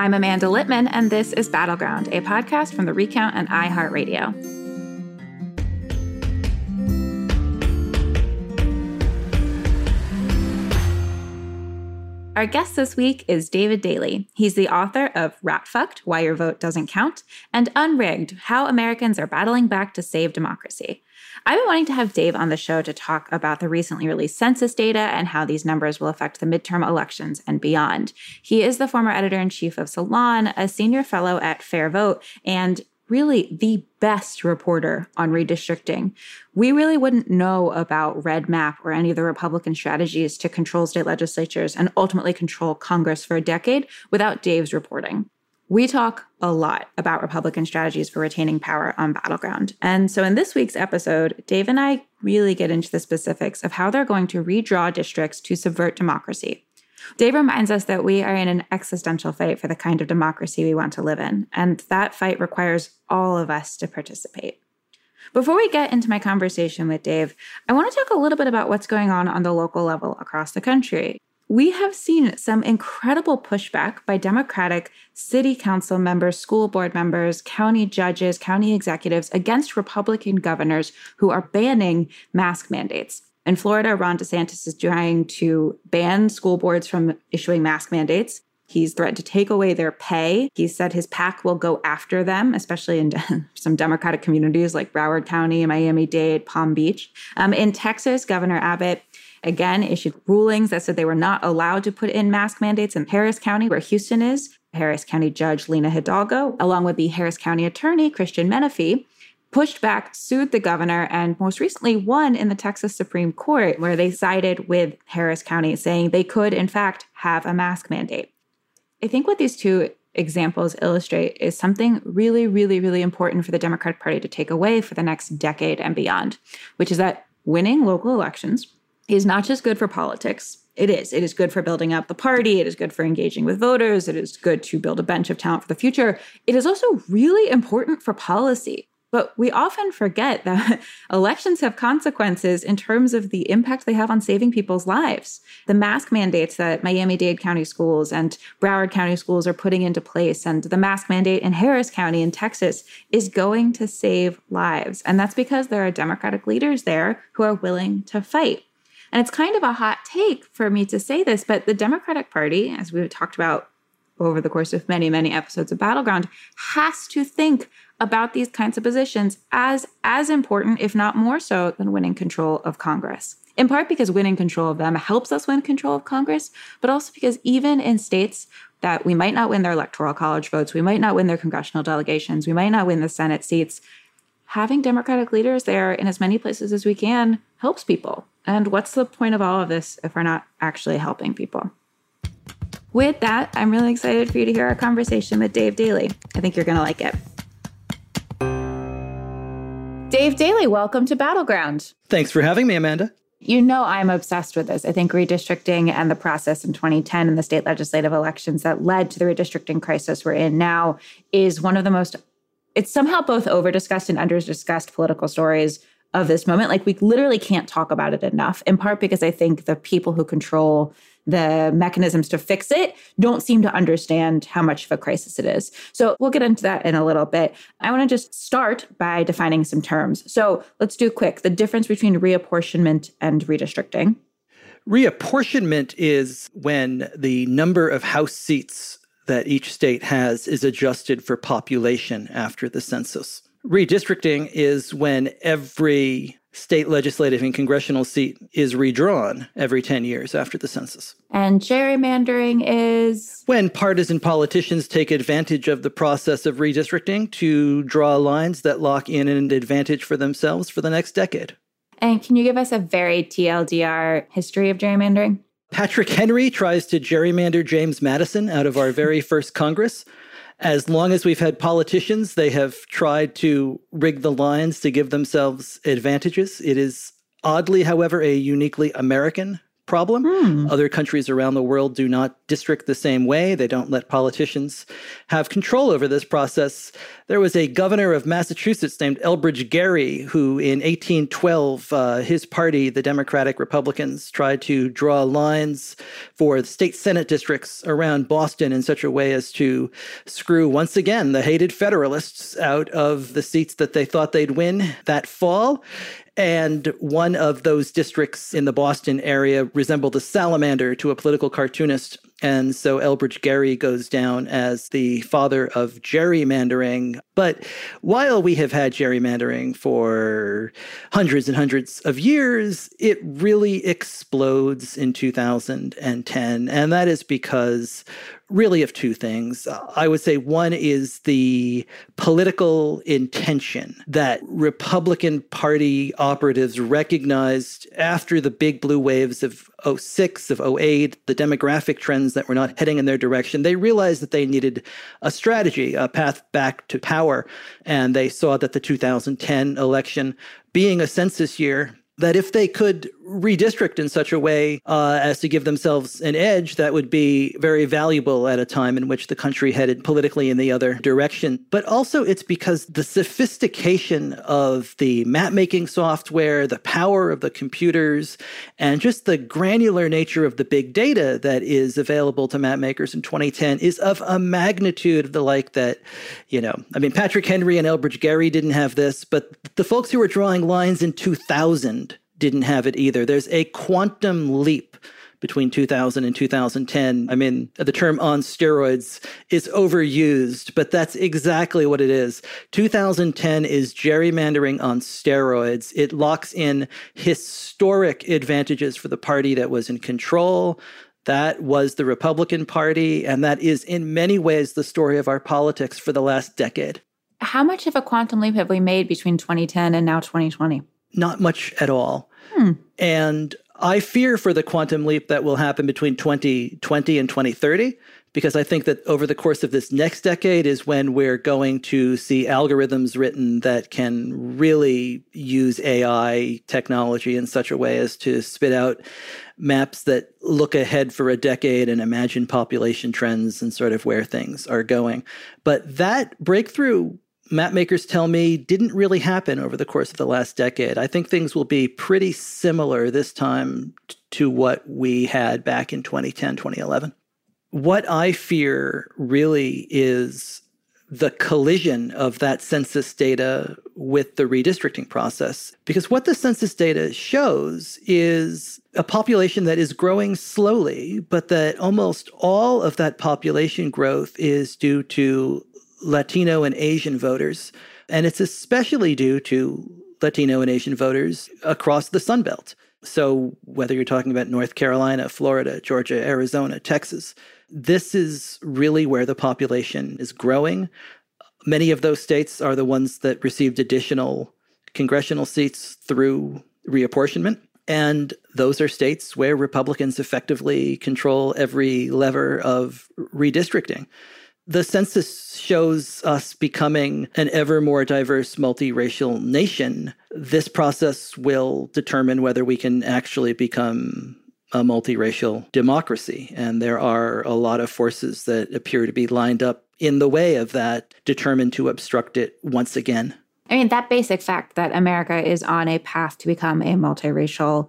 I'm Amanda Litman, and this is Battleground, a podcast from the Recount and iHeartRadio. Our guest this week is David Daley. He's the author of Rat Fucked Why Your Vote Doesn't Count and Unrigged How Americans Are Battling Back to Save Democracy. I've been wanting to have Dave on the show to talk about the recently released census data and how these numbers will affect the midterm elections and beyond. He is the former editor in chief of Salon, a senior fellow at FairVote, and really the best reporter on redistricting. We really wouldn't know about REDMAP or any of the Republican strategies to control state legislatures and ultimately control Congress for a decade without Dave's reporting. We talk a lot about Republican strategies for retaining power on Battleground. And so in this week's episode, Dave and I really get into the specifics of how they're going to redraw districts to subvert democracy. Dave reminds us that we are in an existential fight for the kind of democracy we want to live in, and that fight requires all of us to participate. Before we get into my conversation with Dave, I want to talk a little bit about what's going on on the local level across the country we have seen some incredible pushback by Democratic city council members, school board members, county judges, county executives against Republican governors who are banning mask mandates. In Florida, Ron DeSantis is trying to ban school boards from issuing mask mandates. He's threatened to take away their pay. He said his PAC will go after them, especially in some Democratic communities like Broward County, Miami Dade, Palm Beach. Um, in Texas, Governor Abbott again issued rulings that said they were not allowed to put in mask mandates in Harris County, where Houston is. Harris County Judge Lina Hidalgo, along with the Harris County Attorney Christian Menefee, pushed back, sued the governor, and most recently won in the Texas Supreme Court, where they sided with Harris County, saying they could, in fact, have a mask mandate. I think what these two examples illustrate is something really, really, really important for the Democratic Party to take away for the next decade and beyond, which is that winning local elections is not just good for politics. It is. It is good for building up the party. It is good for engaging with voters. It is good to build a bench of talent for the future. It is also really important for policy. But we often forget that elections have consequences in terms of the impact they have on saving people's lives. The mask mandates that Miami Dade County schools and Broward County schools are putting into place, and the mask mandate in Harris County in Texas is going to save lives. And that's because there are Democratic leaders there who are willing to fight. And it's kind of a hot take for me to say this, but the Democratic Party, as we've talked about over the course of many, many episodes of Battleground, has to think about these kinds of positions as as important, if not more so, than winning control of Congress. In part because winning control of them helps us win control of Congress, but also because even in states that we might not win their electoral college votes, we might not win their congressional delegations, we might not win the Senate seats, having Democratic leaders there in as many places as we can helps people. And what's the point of all of this if we're not actually helping people? With that, I'm really excited for you to hear our conversation with Dave Daley. I think you're going to like it. Dave Daley, welcome to Battleground. Thanks for having me, Amanda. You know, I'm obsessed with this. I think redistricting and the process in 2010 and the state legislative elections that led to the redistricting crisis we're in now is one of the most, it's somehow both over discussed and under discussed political stories of this moment. Like we literally can't talk about it enough, in part because I think the people who control the mechanisms to fix it don't seem to understand how much of a crisis it is. So we'll get into that in a little bit. I want to just start by defining some terms. So let's do quick the difference between reapportionment and redistricting. Reapportionment is when the number of House seats that each state has is adjusted for population after the census. Redistricting is when every state legislative and congressional seat is redrawn every 10 years after the census. And gerrymandering is? When partisan politicians take advantage of the process of redistricting to draw lines that lock in an advantage for themselves for the next decade. And can you give us a very TLDR history of gerrymandering? Patrick Henry tries to gerrymander James Madison out of our very first Congress. As long as we've had politicians, they have tried to rig the lines to give themselves advantages. It is oddly, however, a uniquely American problem. Hmm. Other countries around the world do not district the same way. They don't let politicians have control over this process. There was a governor of Massachusetts named Elbridge Gerry who, in 1812, uh, his party, the Democratic Republicans, tried to draw lines for the state Senate districts around Boston in such a way as to screw once again the hated Federalists out of the seats that they thought they'd win that fall. And one of those districts in the Boston area resembled a salamander to a political cartoonist. And so Elbridge Gerry goes down as the father of gerrymandering. But while we have had gerrymandering for hundreds and hundreds of years, it really explodes in 2010. And that is because really of two things. I would say one is the political intention that Republican Party operatives recognized after the big blue waves of 06, of 08, the demographic trends that were not heading in their direction. They realized that they needed a strategy, a path back to power. And they saw that the 2010 election being a census year that if they could redistrict in such a way uh, as to give themselves an edge, that would be very valuable at a time in which the country headed politically in the other direction. But also, it's because the sophistication of the map making software, the power of the computers, and just the granular nature of the big data that is available to map makers in 2010 is of a magnitude of the like that, you know, I mean, Patrick Henry and Elbridge Gerry didn't have this, but the folks who were drawing lines in 2000 didn't have it either. There's a quantum leap between 2000 and 2010. I mean, the term on steroids is overused, but that's exactly what it is. 2010 is gerrymandering on steroids. It locks in historic advantages for the party that was in control. That was the Republican Party, and that is in many ways the story of our politics for the last decade. How much of a quantum leap have we made between 2010 and now 2020? Not much at all. Hmm. And I fear for the quantum leap that will happen between 2020 and 2030 because I think that over the course of this next decade is when we're going to see algorithms written that can really use AI technology in such a way as to spit out maps that look ahead for a decade and imagine population trends and sort of where things are going. But that breakthrough map makers tell me didn't really happen over the course of the last decade. I think things will be pretty similar this time to what we had back in 2010, 2011. What I fear really is the collision of that census data with the redistricting process. Because what the census data shows is a population that is growing slowly, but that almost all of that population growth is due to Latino and Asian voters. And it's especially due to Latino and Asian voters across the Sun Belt. So, whether you're talking about North Carolina, Florida, Georgia, Arizona, Texas, this is really where the population is growing. Many of those states are the ones that received additional congressional seats through reapportionment. And those are states where Republicans effectively control every lever of redistricting the census shows us becoming an ever more diverse multiracial nation. This process will determine whether we can actually become a multiracial democracy. And there are a lot of forces that appear to be lined up in the way of that, determined to obstruct it once again. I mean, that basic fact that America is on a path to become a multiracial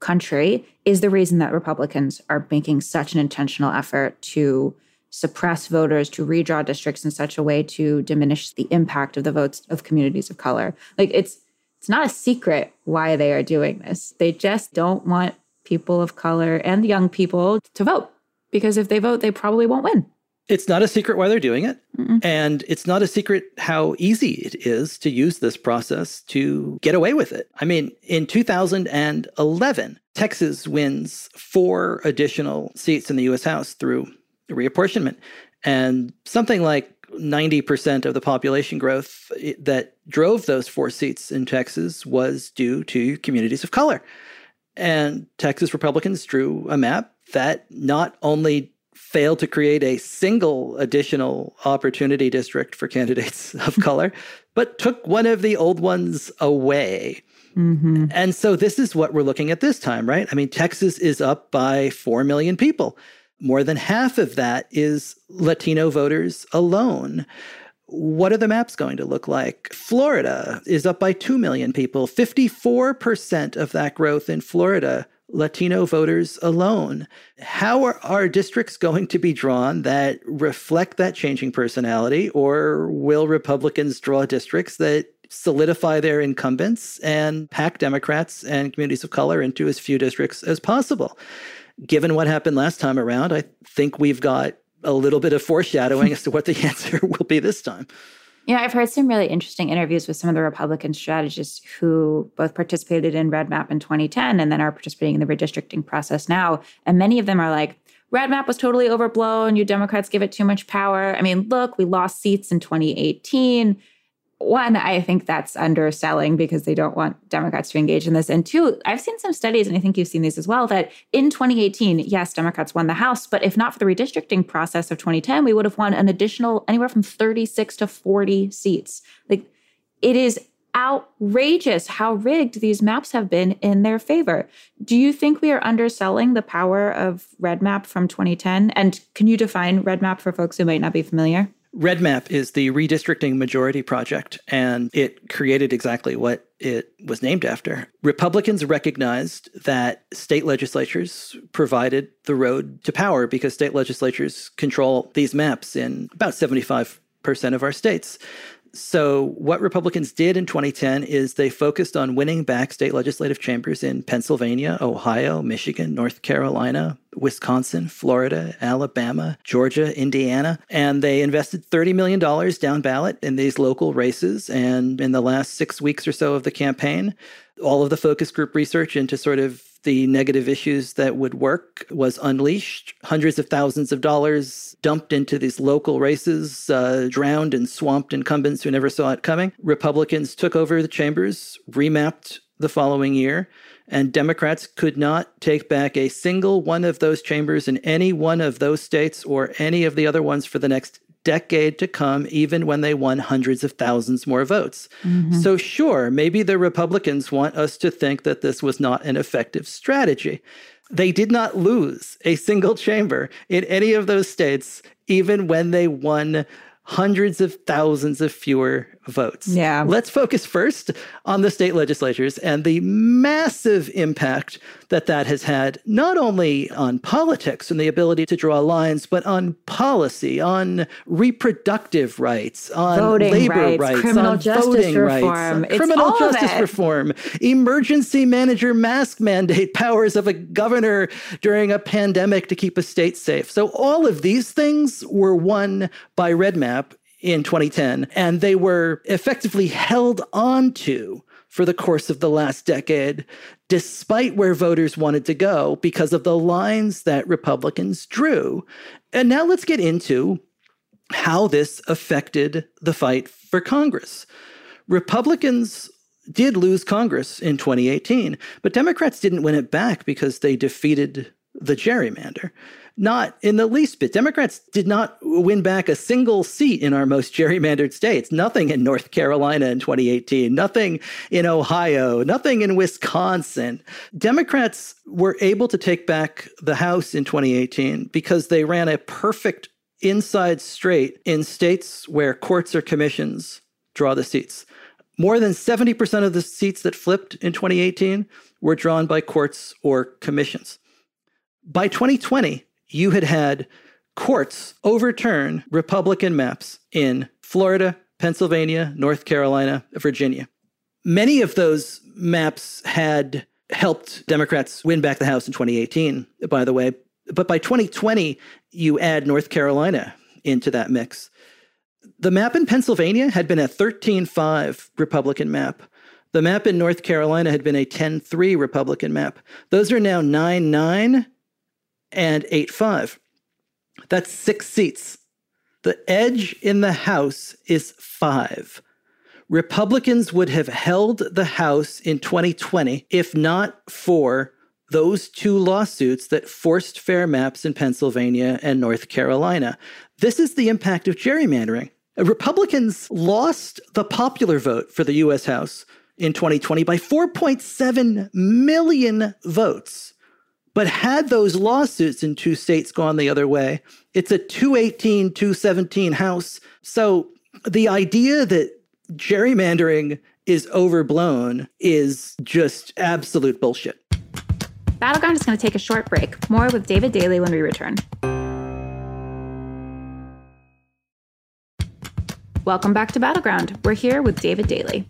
country is the reason that Republicans are making such an intentional effort to suppress voters to redraw districts in such a way to diminish the impact of the votes of communities of color. Like it's it's not a secret why they are doing this. They just don't want people of color and young people to vote because if they vote they probably won't win. It's not a secret why they're doing it. Mm-mm. And it's not a secret how easy it is to use this process to get away with it. I mean, in 2011, Texas wins four additional seats in the US House through reapportionment. And something like 90% of the population growth that drove those four seats in Texas was due to communities of color. And Texas Republicans drew a map that not only failed to create a single additional opportunity district for candidates of color, but took one of the old ones away. Mm-hmm. And so this is what we're looking at this time, right? I mean, Texas is up by 4 million people. More than half of that is Latino voters alone. What are the maps going to look like? Florida is up by 2 million people. 54% of that growth in Florida Latino voters alone. How are our districts going to be drawn that reflect that changing personality, or will Republicans draw districts that solidify their incumbents and pack Democrats and communities of color into as few districts as possible? Given what happened last time around, I think we've got a little bit of foreshadowing as to what the answer will be this time. Yeah, I've heard some really interesting interviews with some of the Republican strategists who both participated in REDMAP in 2010 and then are participating in the redistricting process now. And many of them are like, REDMAP was totally overblown. You Democrats give it too much power. I mean, look, we lost seats in 2018 one, I think that's underselling because they don't want Democrats to engage in this. And two, I've seen some studies, and I think you've seen these as well, that in 2018, yes, Democrats won the House, but if not for the redistricting process of 2010, we would have won an additional anywhere from 36 to 40 seats. Like it is outrageous how rigged these maps have been in their favor. Do you think we are underselling the power of REDMAP from 2010? And can you define REDMAP for folks who might not be familiar? REDMAP is the redistricting majority project, and it created exactly what it was named after. Republicans recognized that state legislatures provided the road to power because state legislatures control these maps in about 75% of our states. So, what Republicans did in 2010 is they focused on winning back state legislative chambers in Pennsylvania, Ohio, Michigan, North Carolina, Wisconsin, Florida, Alabama, Georgia, Indiana. And they invested $30 million down ballot in these local races. And in the last six weeks or so of the campaign, all of the focus group research into sort of the negative issues that would work was unleashed. Hundreds of thousands of dollars dumped into these local races, uh, drowned and swamped incumbents who never saw it coming. Republicans took over the chambers, remapped the following year, and Democrats could not take back a single one of those chambers in any one of those states or any of the other ones for the next decade to come, even when they won hundreds of thousands more votes. Mm-hmm. So, sure, maybe the Republicans want us to think that this was not an effective strategy. They did not lose a single chamber in any of those states, even when they won hundreds of thousands of fewer votes. Yeah. Let's focus first on the state legislatures and the massive impact that that has had, not only on politics and the ability to draw lines, but on policy, on reproductive rights, on voting labor rights, rights criminal on justice voting reform. rights, criminal justice reform, emergency manager mask mandate powers of a governor during a pandemic to keep a state safe. So all of these things were won by REDMAP in 2010, and they were effectively held onto for the course of the last decade, despite where voters wanted to go because of the lines that Republicans drew. And now let's get into how this affected the fight for Congress. Republicans did lose Congress in 2018, but Democrats didn't win it back because they defeated the gerrymander. Not in the least bit. Democrats did not win back a single seat in our most gerrymandered states. Nothing in North Carolina in 2018, nothing in Ohio, nothing in Wisconsin. Democrats were able to take back the House in 2018 because they ran a perfect inside straight in states where courts or commissions draw the seats. More than 70% of the seats that flipped in 2018 were drawn by courts or commissions. By 2020, you had had courts overturn Republican maps in Florida, Pennsylvania, North Carolina, Virginia. Many of those maps had helped Democrats win back the House in 2018, by the way. But by 2020, you add North Carolina into that mix. The map in Pennsylvania had been a 13 5 Republican map. The map in North Carolina had been a 10 3 Republican map. Those are now 9 9 and 8 5. That's six seats. The edge in the House is five. Republicans would have held the House in 2020 if not for those two lawsuits that forced fair maps in Pennsylvania and North Carolina. This is the impact of gerrymandering. Republicans lost the popular vote for the U.S. House in 2020 by 4.7 million votes. But had those lawsuits in two states gone the other way, it's a 218 217 House. So the idea that gerrymandering is overblown is just absolute bullshit. Battleground is going to take a short break. More with David Daley when we return. Welcome back to Battleground. We're here with David Daley.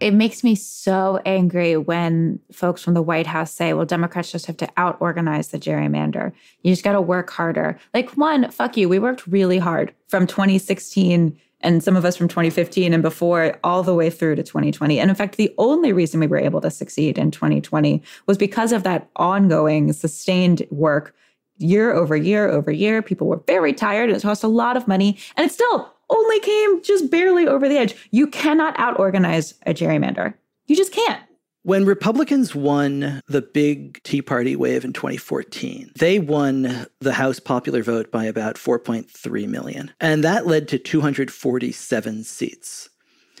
It makes me so angry when folks from the White House say, well, Democrats just have to out organize the gerrymander. You just got to work harder. Like, one, fuck you. We worked really hard from 2016 and some of us from 2015 and before all the way through to 2020. And in fact, the only reason we were able to succeed in 2020 was because of that ongoing, sustained work year over year over year. People were very tired. It cost a lot of money. And it still only came just barely over the edge. You cannot out organize a gerrymander. You just can't. When Republicans won the big Tea Party wave in 2014, they won the House popular vote by about 4.3 million. And that led to 247 seats.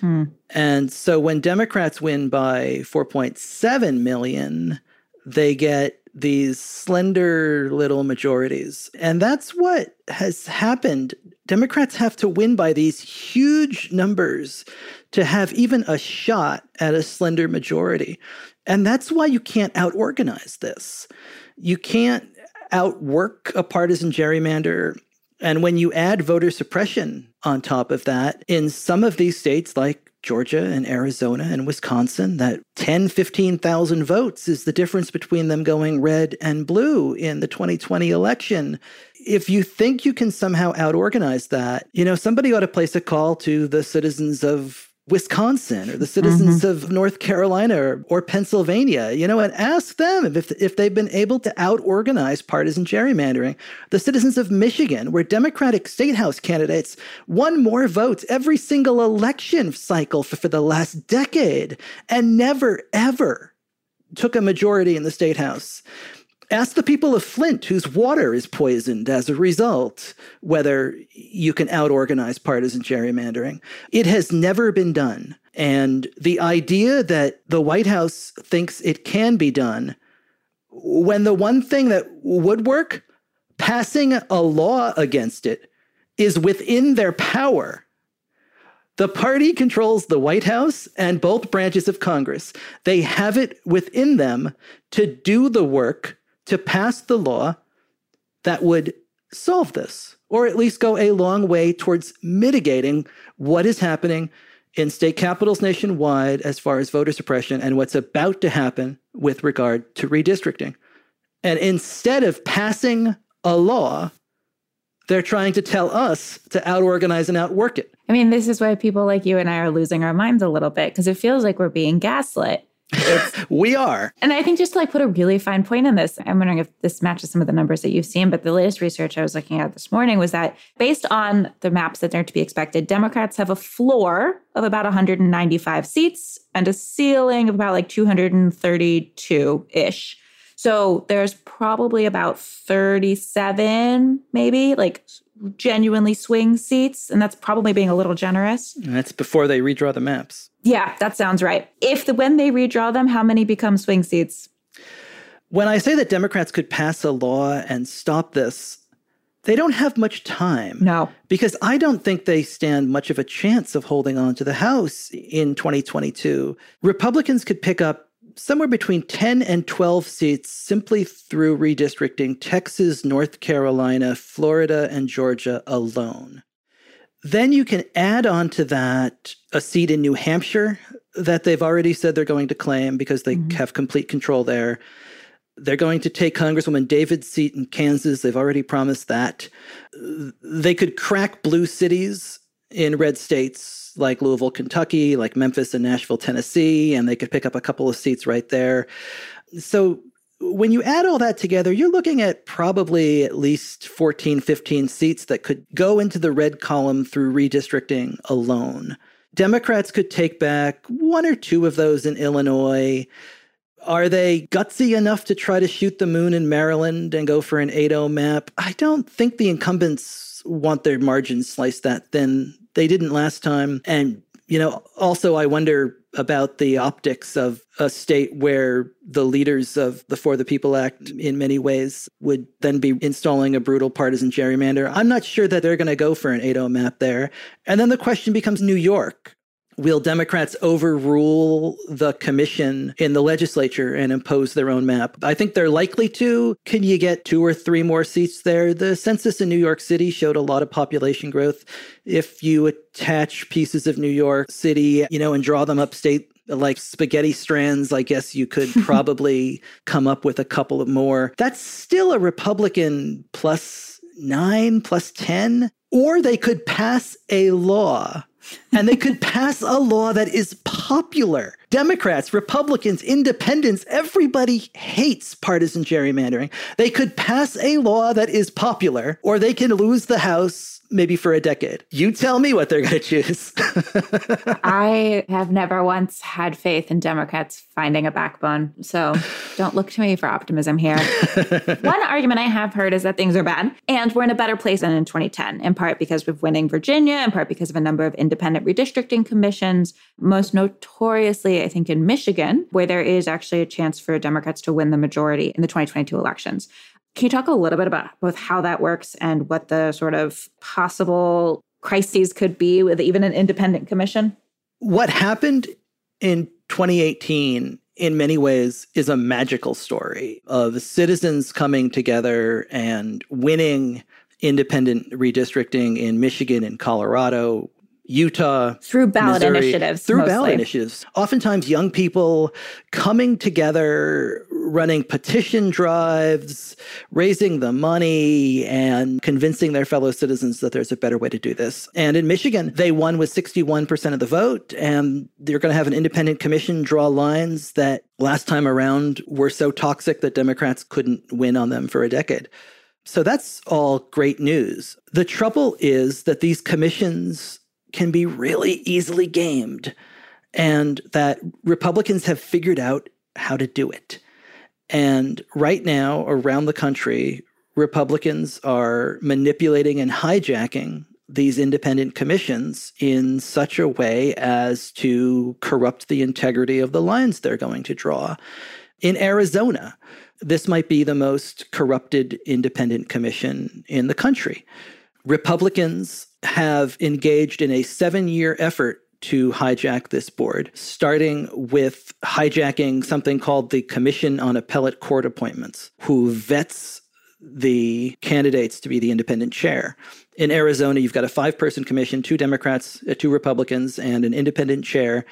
Hmm. And so when Democrats win by 4.7 million, they get these slender little majorities. And that's what has happened. Democrats have to win by these huge numbers to have even a shot at a slender majority. And that's why you can't outorganize this. You can't outwork a partisan gerrymander. And when you add voter suppression on top of that, in some of these states like Georgia and Arizona and Wisconsin that 10, 15,000 votes is the difference between them going red and blue in the 2020 election. If you think you can somehow outorganize that, you know, somebody ought to place a call to the citizens of Wisconsin or the citizens mm-hmm. of North Carolina or, or, Pennsylvania, you know, and ask them if, if they've been able to out organize partisan gerrymandering. The citizens of Michigan, where Democratic state house candidates won more votes every single election cycle for, for the last decade and never, ever took a majority in the state house. Ask the people of Flint, whose water is poisoned as a result, whether you can out organize partisan gerrymandering. It has never been done. And the idea that the White House thinks it can be done, when the one thing that would work, passing a law against it, is within their power. The party controls the White House and both branches of Congress. They have it within them to do the work to pass the law that would solve this, or at least go a long way towards mitigating what is happening in state capitals nationwide as far as voter suppression and what's about to happen with regard to redistricting. And instead of passing a law, they're trying to tell us to outorganize and outwork it. I mean, this is why people like you and I are losing our minds a little bit because it feels like we're being gaslit. we are. And I think just to like put a really fine point on this, I'm wondering if this matches some of the numbers that you've seen. But the latest research I was looking at this morning was that based on the maps that are to be expected, Democrats have a floor of about 195 seats and a ceiling of about like 232 ish. So there's probably about 37, maybe like genuinely swing seats. And that's probably being a little generous. And that's before they redraw the maps. Yeah, that sounds right. If the when they redraw them, how many become swing seats? When I say that Democrats could pass a law and stop this, they don't have much time. No. Because I don't think they stand much of a chance of holding on to the House in 2022. Republicans could pick up somewhere between 10 and 12 seats simply through redistricting Texas, North Carolina, Florida, and Georgia alone. Then you can add on to that a seat in New Hampshire that they've already said they're going to claim because they mm-hmm. have complete control there. They're going to take Congresswoman Davids seat in Kansas. They've already promised that. They could crack blue cities in red states like Louisville, Kentucky, like Memphis and Nashville, Tennessee, and they could pick up a couple of seats right there. So when you add all that together, you're looking at probably at least 14, 15 seats that could go into the red column through redistricting alone. Democrats could take back one or two of those in Illinois. Are they gutsy enough to try to shoot the moon in Maryland and go for an 8 0 map? I don't think the incumbents want their margins sliced that thin. They didn't last time. And You know, also, I wonder about the optics of a state where the leaders of the For the People Act, in many ways, would then be installing a brutal partisan gerrymander. I'm not sure that they're going to go for an 8 0 map there. And then the question becomes New York. Will Democrats overrule the commission in the legislature and impose their own map? I think they're likely to. Can you get two or three more seats there? The census in New York City showed a lot of population growth. If you attach pieces of New York City, you know, and draw them upstate like spaghetti strands, I guess you could probably come up with a couple of more. That's still a Republican plus nine, plus 10. Or they could pass a law and they could pass a law that is popular. Democrats, Republicans, independents, everybody hates partisan gerrymandering. They could pass a law that is popular, or they can lose the House maybe for a decade. You tell me what they're going to choose. I have never once had faith in Democrats finding a backbone. So don't look to me for optimism here. One argument I have heard is that things are bad and we're in a better place than in 2010, in part because of winning Virginia, in part because of a number of independent redistricting commissions, most notoriously, I think, in Michigan, where there is actually a chance for Democrats to win the majority in the 2022 elections. Can you talk a little bit about both how that works and what the sort of possible crises could be with even an independent commission? What happened in 2018 in many ways is a magical story of citizens coming together and winning independent redistricting in Michigan and Colorado, Utah, through ballot Missouri, initiatives, through mostly. ballot initiatives. Oftentimes, young people coming together, running petition drives, raising the money, and convincing their fellow citizens that there's a better way to do this. And in Michigan, they won with 61% of the vote, and they're going to have an independent commission draw lines that last time around were so toxic that Democrats couldn't win on them for a decade. So that's all great news. The trouble is that these commissions can be really easily gamed, and that Republicans have figured out how to do it. And right now, around the country, Republicans are manipulating and hijacking these independent commissions in such a way as to corrupt the integrity of the lines they're going to draw. In Arizona, this might be the most corrupted independent commission in the country. Republicans have engaged in a seven year effort to hijack this board, starting with hijacking something called the Commission on Appellate Court Appointments, who vets the candidates to be the independent chair. In Arizona, you've got a five person commission, two Democrats, uh, two Republicans, and an independent chair.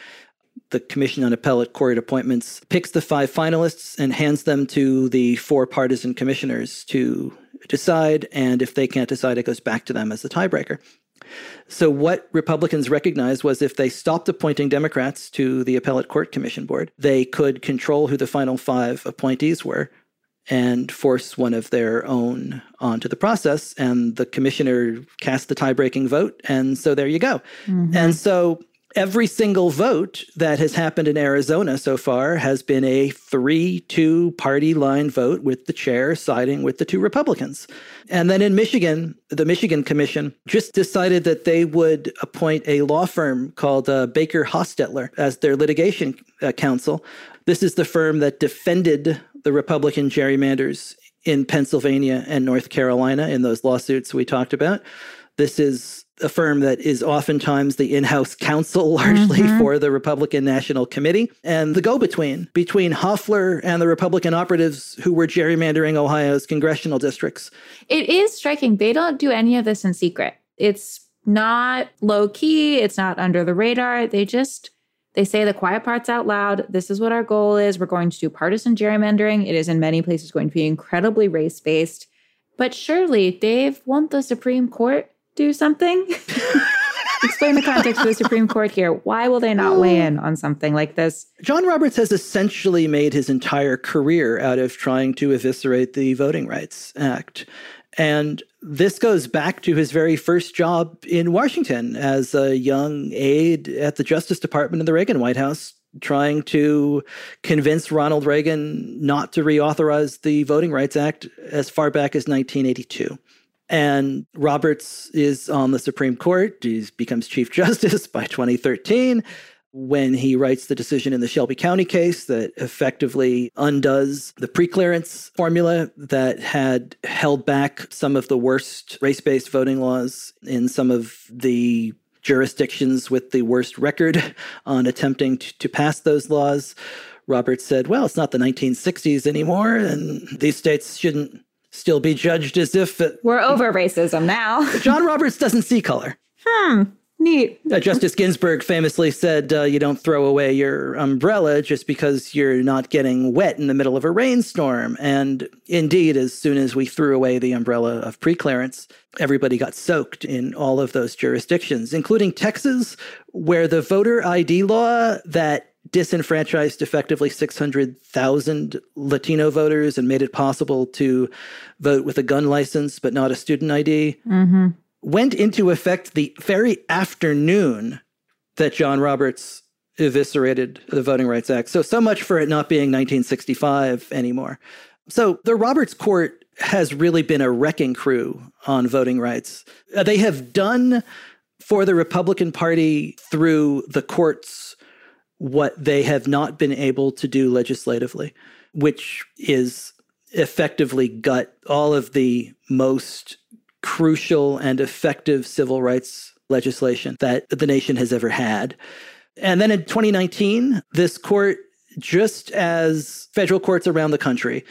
The Commission on Appellate Court Appointments picks the five finalists and hands them to the four partisan commissioners to decide. And if they can't decide, it goes back to them as the tiebreaker. So, what Republicans recognized was if they stopped appointing Democrats to the Appellate Court Commission Board, they could control who the final five appointees were and force one of their own onto the process. And the commissioner cast the tie breaking vote. And so there you go. Mm-hmm. And so every single vote that has happened in Arizona so far has been a 3 2 party line vote with the chair siding with the two Republicans. And then in Michigan, the Michigan Commission just decided that they would appoint a law firm called uh, Baker Hostetler as their litigation uh, counsel. This is the firm that defended the Republican gerrymanders in Pennsylvania and North Carolina in those lawsuits we talked about. This is a firm that is oftentimes the in-house counsel largely mm-hmm. for the Republican National Committee and the go-between between Hofeller and the Republican operatives who were gerrymandering Ohio's congressional districts. It is striking. They don't do any of this in secret. It's not low key, it's not under the radar. They just they say the quiet parts out loud. This is what our goal is. We're going to do partisan gerrymandering. It is in many places going to be incredibly race-based. But surely, Dave, won't the Supreme Court do something? Explain the context of the Supreme Court here. Why will they not weigh in on something like this? John Roberts has essentially made his entire career out of trying to eviscerate the Voting Rights Act. And this goes back to his very first job in Washington as a young aide at the Justice Department in the Reagan White House, trying to convince Ronald Reagan not to reauthorize the Voting Rights Act as far back as 1982. And Roberts is on the Supreme Court. He becomes Chief Justice by 2013 when he writes the decision in the Shelby County case that effectively undoes the preclearance formula that had held back some of the worst race based voting laws in some of the jurisdictions with the worst record on attempting to, to pass those laws. Roberts said, well, it's not the 1960s anymore, and these states shouldn't still be judged as if it, we're over racism now. John Roberts doesn't see color. Hmm. Neat. Uh, Justice Ginsburg famously said, uh, You don't throw away your umbrella just because you're not getting wet in the middle of a rainstorm. And indeed, as soon as we threw away the umbrella of preclearance, everybody got soaked in all of those jurisdictions, including Texas, where the voter ID law that disenfranchised effectively 600,000 Latino voters and made it possible to vote with a gun license but not a student ID. Mm-hmm went into effect the very afternoon that John Roberts eviscerated the Voting Rights Act. So, so much for it not being 1965 anymore. So, the Roberts Court has really been a wrecking crew on voting rights. Uh, they have done for the Republican Party through the courts what they have not been able to do legislatively, which is effectively gut all of the most crucial and effective civil rights legislation that the nation has ever had. And then in 2019, this court, just as federal courts around the country,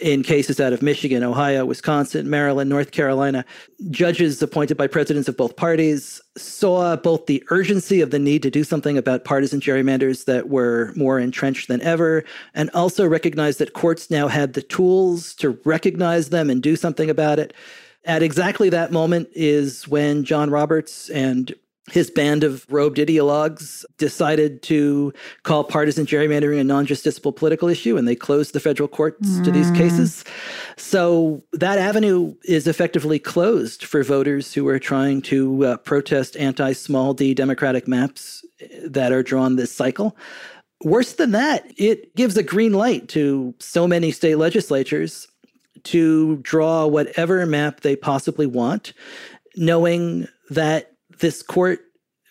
in cases out of Michigan, Ohio, Wisconsin, Maryland, North Carolina, judges appointed by presidents of both parties saw both the urgency of the need to do something about partisan gerrymanders that were more entrenched than ever, and also recognized that courts now had the tools to recognize them and do something about it. At exactly that moment is when John Roberts and his band of robed ideologues decided to call partisan gerrymandering a non justiciable political issue, and they closed the federal courts mm. to these mm. cases. So that avenue is effectively closed for voters who are trying to uh, protest anti small d Democratic maps that are drawn this cycle. Worse than that, it gives a green light to so many state legislatures to draw whatever map they possibly want, knowing that this court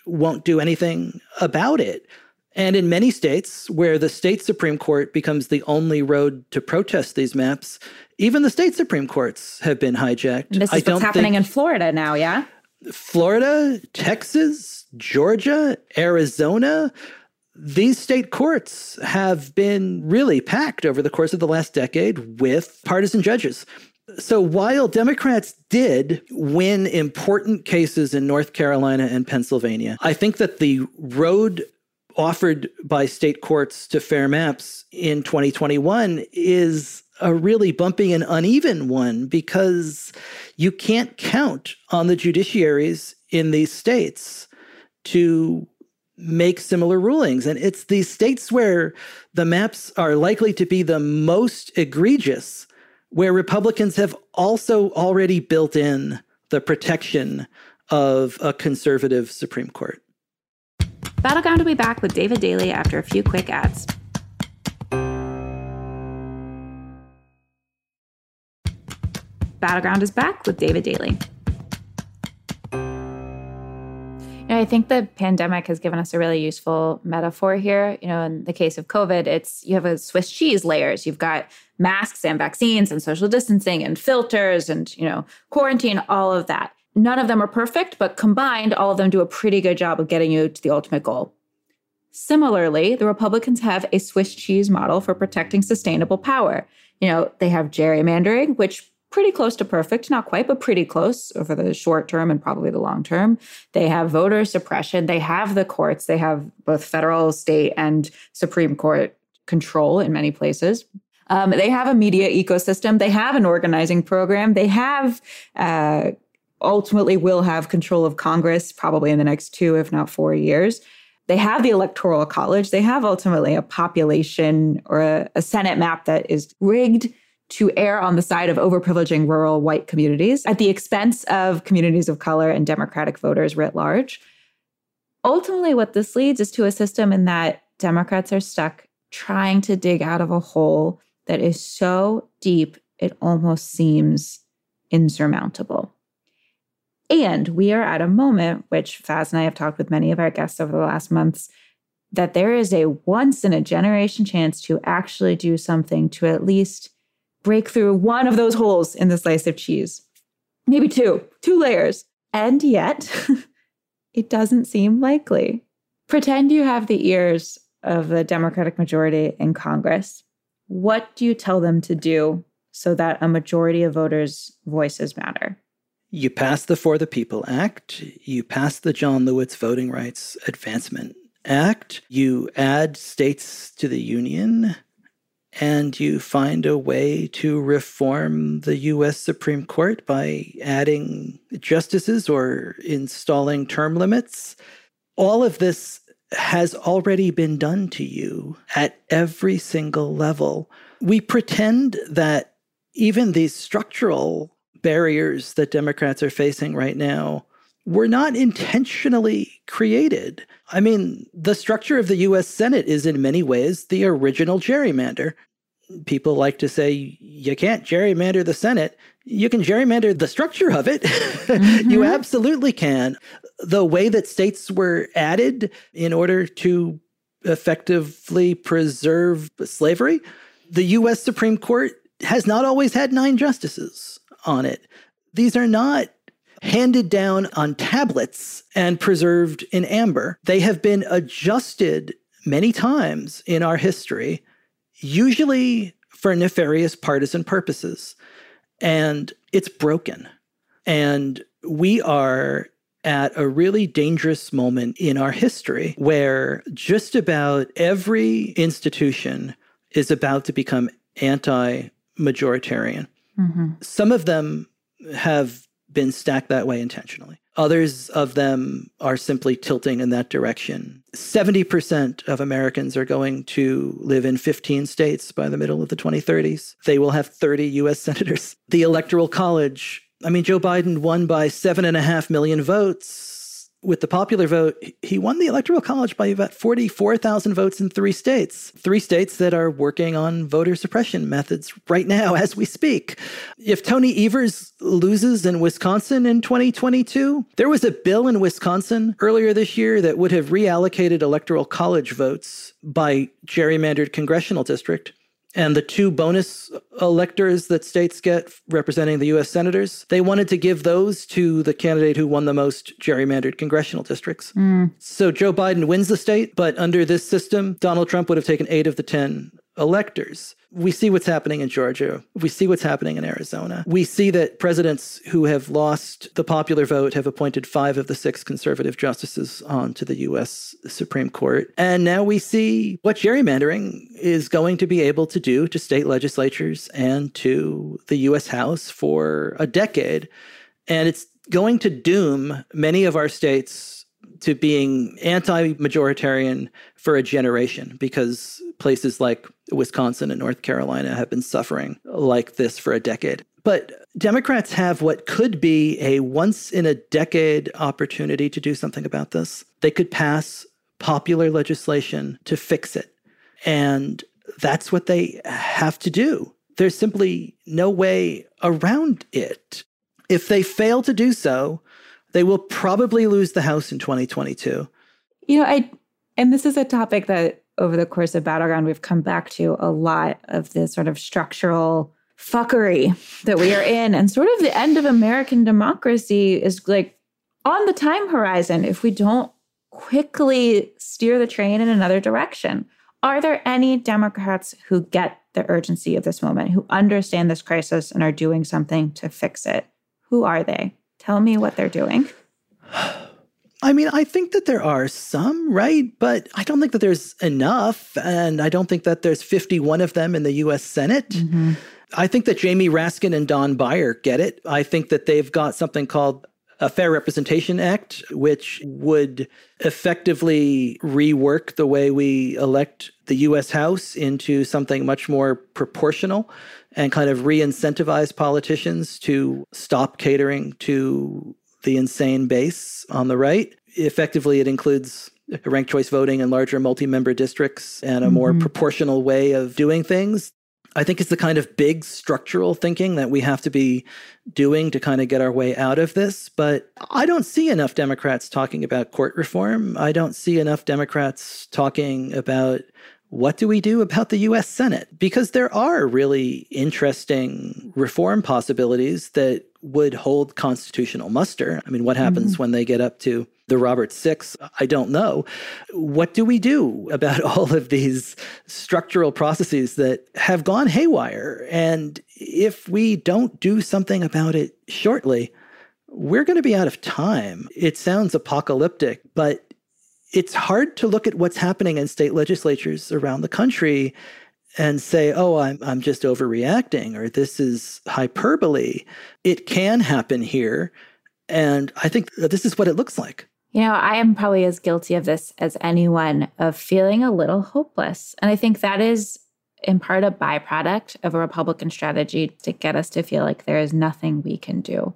won't do anything about it. And in many states where the state Supreme Court becomes the only road to protest these maps, even the state Supreme Courts have been hijacked. And this is I what's happening in Florida now, yeah? Florida, Texas, Georgia, Arizona, these state courts have been really packed over the course of the last decade with partisan judges. So while Democrats did win important cases in North Carolina and Pennsylvania, I think that the road offered by state courts to fair maps in 2021 is a really bumpy and uneven one because you can't count on the judiciaries in these states to make similar rulings. And it's these states where the maps are likely to be the most egregious, where Republicans have also already built in the protection of a conservative Supreme Court. Battleground will be back with David Daley after a few quick ads. Battleground is back with David Daley. I think the pandemic has given us a really useful metaphor here. You know, in the case of COVID, it's you have a Swiss cheese layers. You've got masks and vaccines and social distancing and filters and, you know, quarantine, all of that. None of them are perfect, but combined, all of them do a pretty good job of getting you to the ultimate goal. Similarly, the Republicans have a Swiss cheese model for protecting sustainable power. You know, they have gerrymandering, which pretty close to perfect, not quite, but pretty close over the short term and probably the long term. They have voter suppression. They have the courts. They have both federal, state, and Supreme Court control in many places. Um, they have a media ecosystem. They have an organizing program. They have uh, ultimately will have control of Congress probably in the next two, if not four years. They have the electoral college. They have ultimately a population or a, a Senate map that is rigged to err on the side of overprivileging rural white communities at the expense of communities of color and Democratic voters writ large. Ultimately, what this leads is to a system in that Democrats are stuck trying to dig out of a hole that is so deep it almost seems insurmountable. And we are at a moment, which Faz and I have talked with many of our guests over the last months, that there is a once in a generation chance to actually do something to at least break through one of those holes in the slice of cheese. Maybe two, two layers. And yet, it doesn't seem likely. Pretend you have the ears of the Democratic majority in Congress. What do you tell them to do so that a majority of voters' voices matter? You pass the For the People Act, you pass the John Lewis Voting Rights Advancement Act, you add states to the Union, and you find a way to reform the US Supreme Court by adding justices or installing term limits. All of this has already been done to you at every single level. We pretend that even these structural barriers that Democrats are facing right now were not intentionally created. I mean, the structure of the US Senate is in many ways the original gerrymander. People like to say you can't gerrymander the Senate. You can gerrymander the structure of it. Mm-hmm. you absolutely can. The way that states were added in order to effectively preserve slavery, the US Supreme Court has not always had nine justices on it. These are not handed down on tablets and preserved in amber. They have been adjusted many times in our history, usually for nefarious partisan purposes. And it's broken. And we are at a really dangerous moment in our history where just about every institution is about to become anti majoritarian. Mm-hmm. Some of them have been stacked that way intentionally. Others of them are simply tilting in that direction. 70% of Americans are going to live in 15 states by the middle of the 2030s. They will have 30 US senators. The Electoral College, I mean, Joe Biden won by seven and a half million votes with the popular vote, he won the Electoral College by about 44,000 votes in three states. Three states that are working on voter suppression methods right now as we speak. If Tony Evers loses in Wisconsin in 2022, there was a bill in Wisconsin earlier this year that would have reallocated Electoral College votes by gerrymandered congressional district and the two bonus electors that states get representing the US senators, they wanted to give those to the candidate who won the most gerrymandered congressional districts. Mm. So Joe Biden wins the state, but under this system, Donald Trump would have taken eight of the 10 electors. We see what's happening in Georgia. We see what's happening in Arizona. We see that presidents who have lost the popular vote have appointed five of the six conservative justices onto the U.S. Supreme Court. And now we see what gerrymandering is going to be able to do to state legislatures and to the U.S. House for a decade. And it's going to doom many of our states to being anti majoritarian for a generation because places like Wisconsin and North Carolina have been suffering like this for a decade. But Democrats have what could be a once in a decade opportunity to do something about this. They could pass popular legislation to fix it. And that's what they have to do. There's simply no way around it. If they fail to do so, they will probably lose the House in 2022. You know, I and this is a topic that over the course of Battleground, we've come back to a lot of this sort of structural fuckery that we are in. And sort of the end of American democracy is like on the time horizon if we don't quickly steer the train in another direction. Are there any Democrats who get the urgency of this moment, who understand this crisis and are doing something to fix it? Who are they? Tell me what they're doing. I mean, I think that there are some, right? But I don't think that there's enough. And I don't think that there's 51 of them in the US Senate. Mm-hmm. I think that Jamie Raskin and Don Beyer get it. I think that they've got something called a Fair Representation Act, which would effectively rework the way we elect the US House into something much more proportional and kind of re incentivize politicians to stop catering to the insane base on the right. Effectively, it includes ranked choice voting and larger multi member districts and a more mm-hmm. proportional way of doing things. I think it's the kind of big structural thinking that we have to be doing to kind of get our way out of this. But I don't see enough Democrats talking about court reform. I don't see enough Democrats talking about what do we do about the US Senate? Because there are really interesting reform possibilities that would hold constitutional muster. I mean, what happens mm-hmm. when they get up to the Roberts Six? I don't know. What do we do about all of these structural processes that have gone haywire? And if we don't do something about it shortly, we're going to be out of time. It sounds apocalyptic, but it's hard to look at what's happening in state legislatures around the country and say, oh, I'm, I'm just overreacting or this is hyperbole. It can happen here. And I think this is what it looks like. You know, I am probably as guilty of this as anyone of feeling a little hopeless. And I think that is in part a byproduct of a Republican strategy to get us to feel like there is nothing we can do.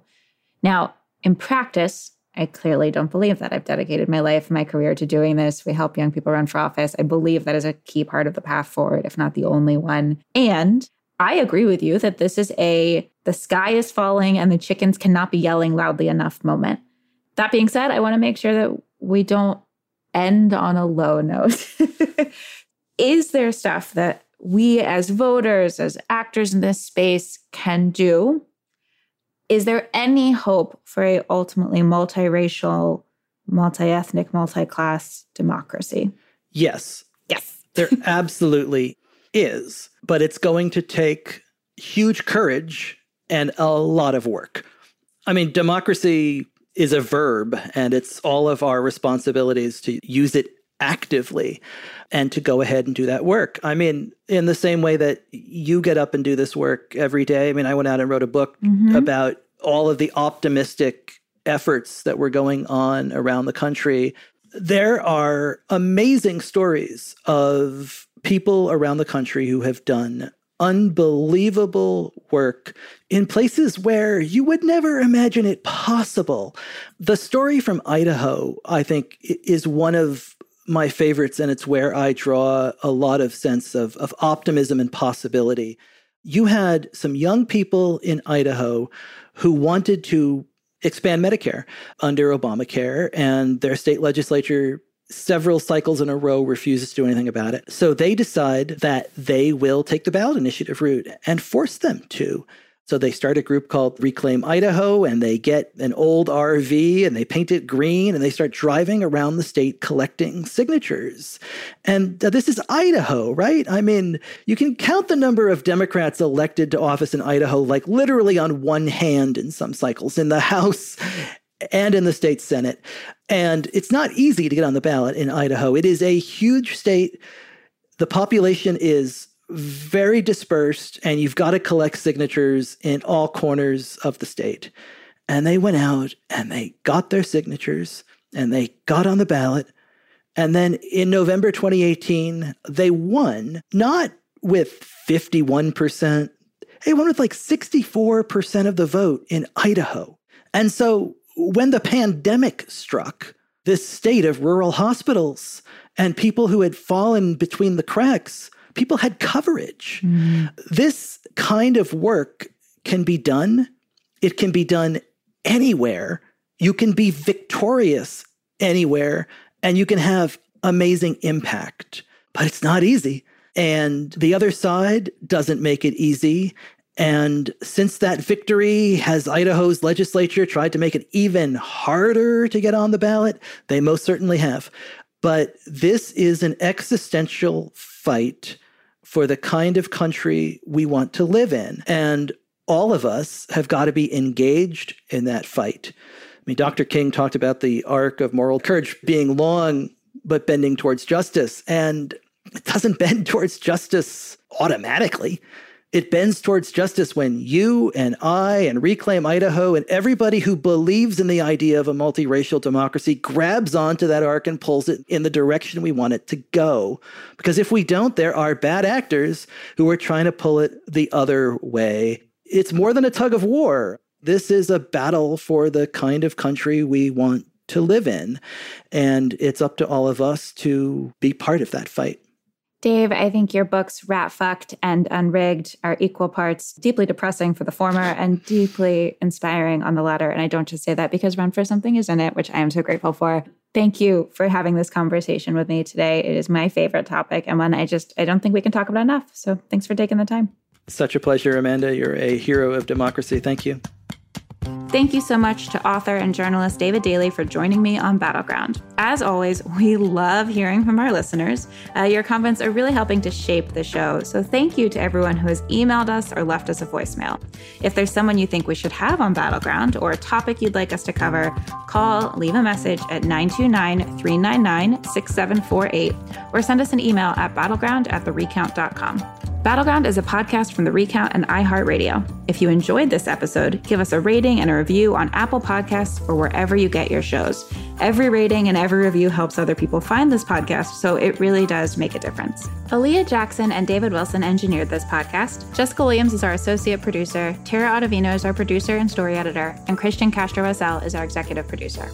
Now, in practice, I clearly don't believe that. I've dedicated my life, my career to doing this. We help young people run for office. I believe that is a key part of the path forward, if not the only one. And I agree with you that this is a the sky is falling and the chickens cannot be yelling loudly enough moment. That being said, I want to make sure that we don't end on a low note. is there stuff that we as voters, as actors in this space can do is there any hope for a ultimately multiracial, multi-ethnic, multi-class democracy? Yes. Yes. there absolutely is, but it's going to take huge courage and a lot of work. I mean, democracy is a verb, and it's all of our responsibilities to use it actively and to go ahead and do that work. I mean, in the same way that you get up and do this work every day. I mean, I went out and wrote a book mm-hmm. about all of the optimistic efforts that were going on around the country. There are amazing stories of people around the country who have done unbelievable work in places where you would never imagine it possible. The story from Idaho, I think, is one of my favorites, and it's where I draw a lot of sense of, of optimism and possibility. You had some young people in Idaho who wanted to expand Medicare under Obamacare, and their state legislature several cycles in a row refuses to do anything about it. So they decide that they will take the ballot initiative route and force them to. So they start a group called Reclaim Idaho and they get an old RV and they paint it green and they start driving around the state collecting signatures. And uh, this is Idaho, right? I mean, you can count the number of Democrats elected to office in Idaho like literally on one hand in some cycles in the House and in the state Senate. And it's not easy to get on the ballot in Idaho. It is a huge state. The population is very dispersed, and you've got to collect signatures in all corners of the state. And they went out and they got their signatures and they got on the ballot. And then in November 2018, they won, not with 51%, they won with like 64% of the vote in Idaho. And so when the pandemic struck, this state of rural hospitals and people who had fallen between the cracks people had coverage. Mm. This kind of work can be done. It can be done anywhere. You can be victorious anywhere and you can have amazing impact, but it's not easy. And the other side doesn't make it easy. And since that victory, has Idaho's legislature tried to make it even harder to get on the ballot? They most certainly have. But this is an existential fight for the kind of country we want to live in. And all of us have got to be engaged in that fight. I mean, Dr. King talked about the arc of moral courage being long, but bending towards justice. And it doesn't bend towards justice automatically. It bends towards justice when you and I and Reclaim Idaho and everybody who believes in the idea of a multiracial democracy grabs onto that arc and pulls it in the direction we want it to go. Because if we don't, there are bad actors who are trying to pull it the other way. It's more than a tug of war. This is a battle for the kind of country we want to live in. And it's up to all of us to be part of that fight. Dave, I think your books, Rat Fucked and Unrigged, are equal parts deeply depressing for the former and deeply inspiring on the latter. And I don't just say that because Run for Something is in it, which I am so grateful for. Thank you for having this conversation with me today. It is my favorite topic and one I just I don't think we can talk about enough. So thanks for taking the time. Such a pleasure, Amanda. You're a hero of democracy. Thank you. Thank you so much to author and journalist David Daley for joining me on Battleground. As always, we love hearing from our listeners. Uh, your comments are really helping to shape the show, so thank you to everyone who has emailed us or left us a voicemail. If there's someone you think we should have on Battleground or a topic you'd like us to cover, call, leave a message at 929 399 6748 or send us an email at battleground at therecount.com. Battleground is a podcast from The Recount and iHeartRadio. If you enjoyed this episode, give us a rating and a review on Apple Podcasts or wherever you get your shows. Every rating and every review helps other people find this podcast, so it really does make a difference. Aaliyah Jackson and David Wilson engineered this podcast. Jessica Williams is our associate producer, Tara Ottavino is our producer and story editor, and Christian Castro is our executive producer.